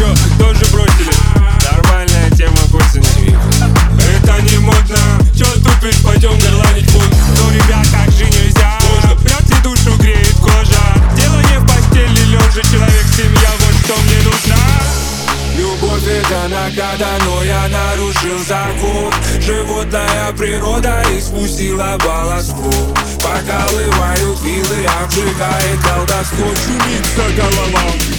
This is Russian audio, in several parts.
чё, тоже бросили? Нормальная тема к осени Это не модно. Чё тупишь, пойдем горланить бунт Ну, ребят, так же нельзя. Вряд ли душу греет кожа. Дело не в постели лежа Человек, семья, вот что мне нужна Любовь это награда, но я нарушил закон. Животная природа испустила балластку Покалывают вилы, обжигает колдовство. Чумится голова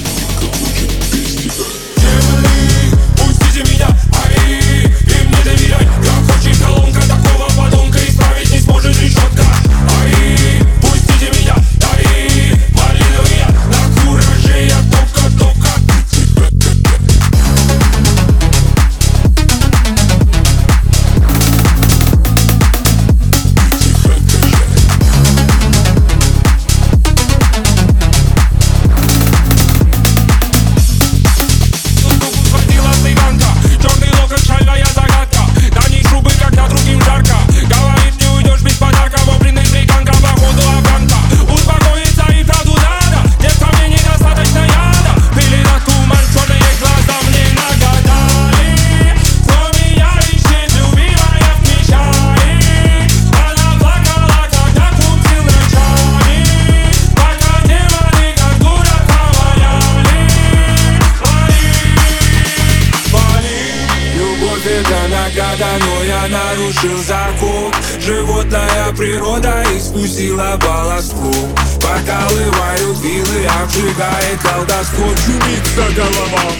это награда, но я нарушил закон. Животная природа испустила балластку Покалывают вилы, обжигает колдовство. Чумится голова